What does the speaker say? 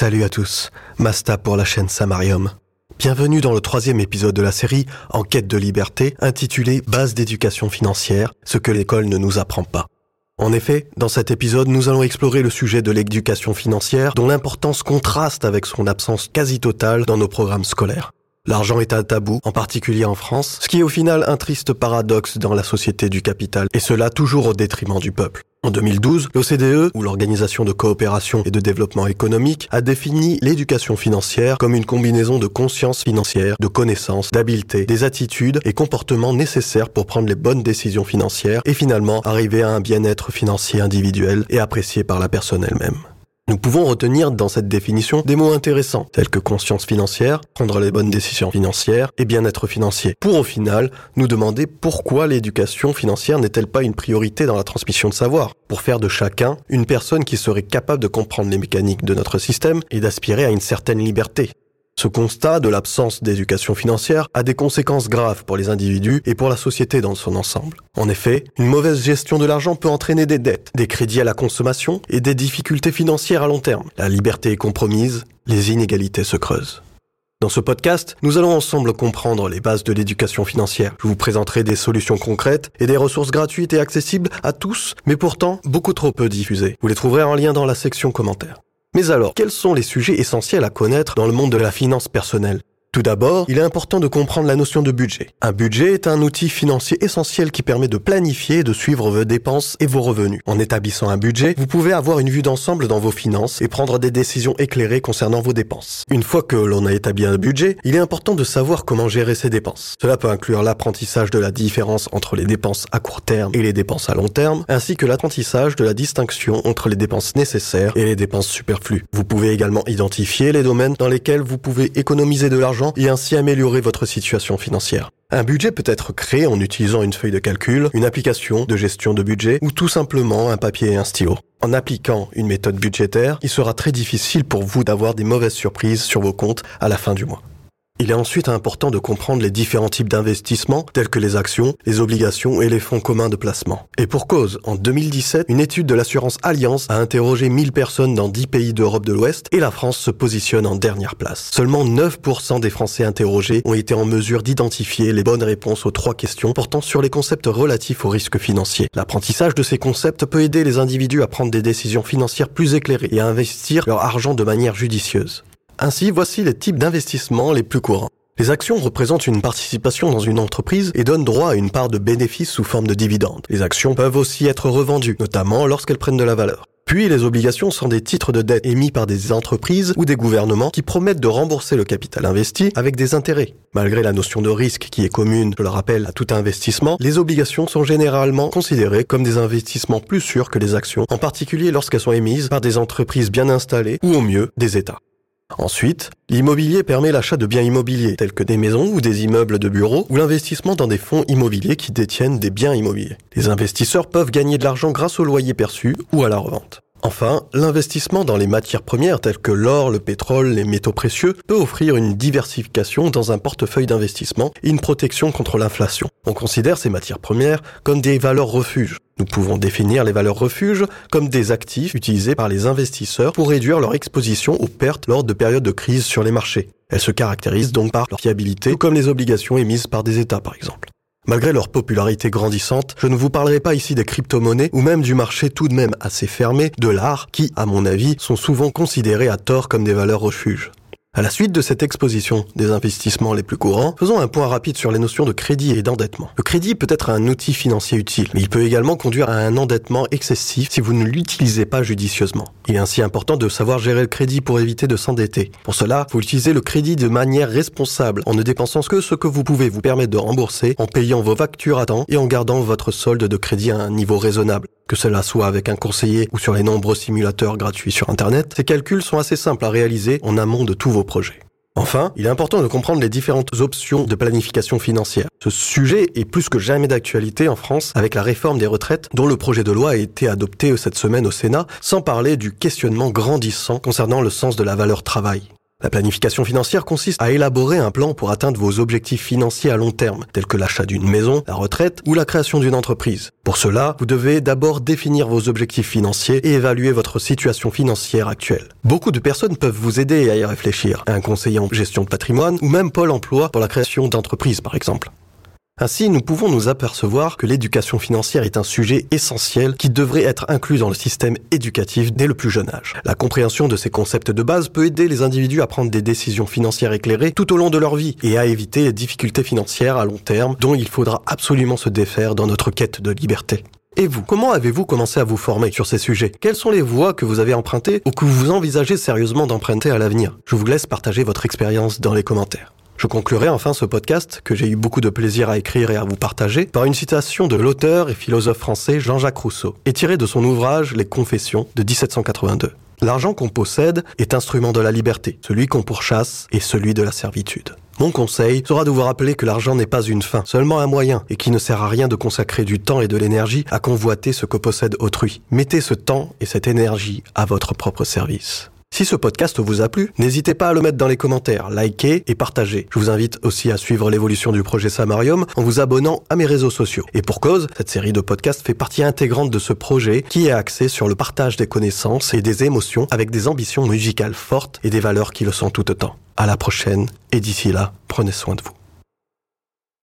Salut à tous, Masta pour la chaîne Samarium. Bienvenue dans le troisième épisode de la série En quête de liberté, intitulé Base d'éducation financière, ce que l'école ne nous apprend pas. En effet, dans cet épisode, nous allons explorer le sujet de l'éducation financière, dont l'importance contraste avec son absence quasi totale dans nos programmes scolaires. L'argent est un tabou, en particulier en France, ce qui est au final un triste paradoxe dans la société du capital, et cela toujours au détriment du peuple. En 2012, l'OCDE, ou l'Organisation de coopération et de développement économique, a défini l'éducation financière comme une combinaison de conscience financière, de connaissances, d'habiletés, des attitudes et comportements nécessaires pour prendre les bonnes décisions financières et finalement arriver à un bien-être financier individuel et apprécié par la personne elle-même. Nous pouvons retenir dans cette définition des mots intéressants, tels que conscience financière, prendre les bonnes décisions financières et bien-être financier, pour au final nous demander pourquoi l'éducation financière n'est-elle pas une priorité dans la transmission de savoir, pour faire de chacun une personne qui serait capable de comprendre les mécaniques de notre système et d'aspirer à une certaine liberté. Ce constat de l'absence d'éducation financière a des conséquences graves pour les individus et pour la société dans son ensemble. En effet, une mauvaise gestion de l'argent peut entraîner des dettes, des crédits à la consommation et des difficultés financières à long terme. La liberté est compromise, les inégalités se creusent. Dans ce podcast, nous allons ensemble comprendre les bases de l'éducation financière. Je vous présenterai des solutions concrètes et des ressources gratuites et accessibles à tous, mais pourtant beaucoup trop peu diffusées. Vous les trouverez en lien dans la section commentaires. Mais alors, quels sont les sujets essentiels à connaître dans le monde de la finance personnelle? Tout d'abord, il est important de comprendre la notion de budget. Un budget est un outil financier essentiel qui permet de planifier et de suivre vos dépenses et vos revenus. En établissant un budget, vous pouvez avoir une vue d'ensemble dans vos finances et prendre des décisions éclairées concernant vos dépenses. Une fois que l'on a établi un budget, il est important de savoir comment gérer ses dépenses. Cela peut inclure l'apprentissage de la différence entre les dépenses à court terme et les dépenses à long terme, ainsi que l'apprentissage de la distinction entre les dépenses nécessaires et les dépenses superflues. Vous pouvez également identifier les domaines dans lesquels vous pouvez économiser de l'argent et ainsi améliorer votre situation financière. Un budget peut être créé en utilisant une feuille de calcul, une application de gestion de budget ou tout simplement un papier et un stylo. En appliquant une méthode budgétaire, il sera très difficile pour vous d'avoir des mauvaises surprises sur vos comptes à la fin du mois. Il est ensuite important de comprendre les différents types d'investissements tels que les actions, les obligations et les fonds communs de placement. Et pour cause, en 2017, une étude de l'assurance Alliance a interrogé 1000 personnes dans 10 pays d'Europe de l'Ouest et la France se positionne en dernière place. Seulement 9% des Français interrogés ont été en mesure d'identifier les bonnes réponses aux trois questions portant sur les concepts relatifs aux risques financiers. L'apprentissage de ces concepts peut aider les individus à prendre des décisions financières plus éclairées et à investir leur argent de manière judicieuse. Ainsi, voici les types d'investissements les plus courants. Les actions représentent une participation dans une entreprise et donnent droit à une part de bénéfices sous forme de dividendes. Les actions peuvent aussi être revendues, notamment lorsqu'elles prennent de la valeur. Puis les obligations sont des titres de dette émis par des entreprises ou des gouvernements qui promettent de rembourser le capital investi avec des intérêts. Malgré la notion de risque qui est commune, je le rappelle, à tout investissement, les obligations sont généralement considérées comme des investissements plus sûrs que les actions, en particulier lorsqu'elles sont émises par des entreprises bien installées ou au mieux des États. Ensuite, l'immobilier permet l'achat de biens immobiliers, tels que des maisons ou des immeubles de bureaux, ou l'investissement dans des fonds immobiliers qui détiennent des biens immobiliers. Les investisseurs peuvent gagner de l'argent grâce au loyer perçu ou à la revente. Enfin, l'investissement dans les matières premières telles que l'or, le pétrole, les métaux précieux peut offrir une diversification dans un portefeuille d'investissement et une protection contre l'inflation. On considère ces matières premières comme des valeurs refuges. Nous pouvons définir les valeurs refuges comme des actifs utilisés par les investisseurs pour réduire leur exposition aux pertes lors de périodes de crise sur les marchés. Elles se caractérisent donc par leur fiabilité, comme les obligations émises par des États par exemple. Malgré leur popularité grandissante, je ne vous parlerai pas ici des crypto-monnaies ou même du marché tout de même assez fermé de l'art qui, à mon avis, sont souvent considérés à tort comme des valeurs refuges. À la suite de cette exposition des investissements les plus courants, faisons un point rapide sur les notions de crédit et d'endettement. Le crédit peut être un outil financier utile, mais il peut également conduire à un endettement excessif si vous ne l'utilisez pas judicieusement. Il est ainsi important de savoir gérer le crédit pour éviter de s'endetter. Pour cela, vous utilisez le crédit de manière responsable, en ne dépensant que ce que vous pouvez vous permettre de rembourser, en payant vos factures à temps et en gardant votre solde de crédit à un niveau raisonnable que cela soit avec un conseiller ou sur les nombreux simulateurs gratuits sur Internet, ces calculs sont assez simples à réaliser en amont de tous vos projets. Enfin, il est important de comprendre les différentes options de planification financière. Ce sujet est plus que jamais d'actualité en France avec la réforme des retraites dont le projet de loi a été adopté cette semaine au Sénat, sans parler du questionnement grandissant concernant le sens de la valeur travail. La planification financière consiste à élaborer un plan pour atteindre vos objectifs financiers à long terme, tels que l'achat d'une maison, la retraite ou la création d'une entreprise. Pour cela, vous devez d'abord définir vos objectifs financiers et évaluer votre situation financière actuelle. Beaucoup de personnes peuvent vous aider à y réfléchir, un conseiller en gestion de patrimoine ou même Pôle emploi pour la création d'entreprises par exemple. Ainsi, nous pouvons nous apercevoir que l'éducation financière est un sujet essentiel qui devrait être inclus dans le système éducatif dès le plus jeune âge. La compréhension de ces concepts de base peut aider les individus à prendre des décisions financières éclairées tout au long de leur vie et à éviter les difficultés financières à long terme dont il faudra absolument se défaire dans notre quête de liberté. Et vous, comment avez-vous commencé à vous former sur ces sujets? Quelles sont les voies que vous avez empruntées ou que vous envisagez sérieusement d'emprunter à l'avenir? Je vous laisse partager votre expérience dans les commentaires. Je conclurai enfin ce podcast, que j'ai eu beaucoup de plaisir à écrire et à vous partager, par une citation de l'auteur et philosophe français Jean-Jacques Rousseau, et tirée de son ouvrage Les Confessions de 1782. L'argent qu'on possède est instrument de la liberté, celui qu'on pourchasse est celui de la servitude. Mon conseil sera de vous rappeler que l'argent n'est pas une fin, seulement un moyen, et qui ne sert à rien de consacrer du temps et de l'énergie à convoiter ce que possède autrui. Mettez ce temps et cette énergie à votre propre service. Si ce podcast vous a plu, n'hésitez pas à le mettre dans les commentaires, liker et partager. Je vous invite aussi à suivre l'évolution du projet Samarium en vous abonnant à mes réseaux sociaux. Et pour cause, cette série de podcasts fait partie intégrante de ce projet qui est axé sur le partage des connaissances et des émotions avec des ambitions musicales fortes et des valeurs qui le sont tout autant. À la prochaine et d'ici là, prenez soin de vous.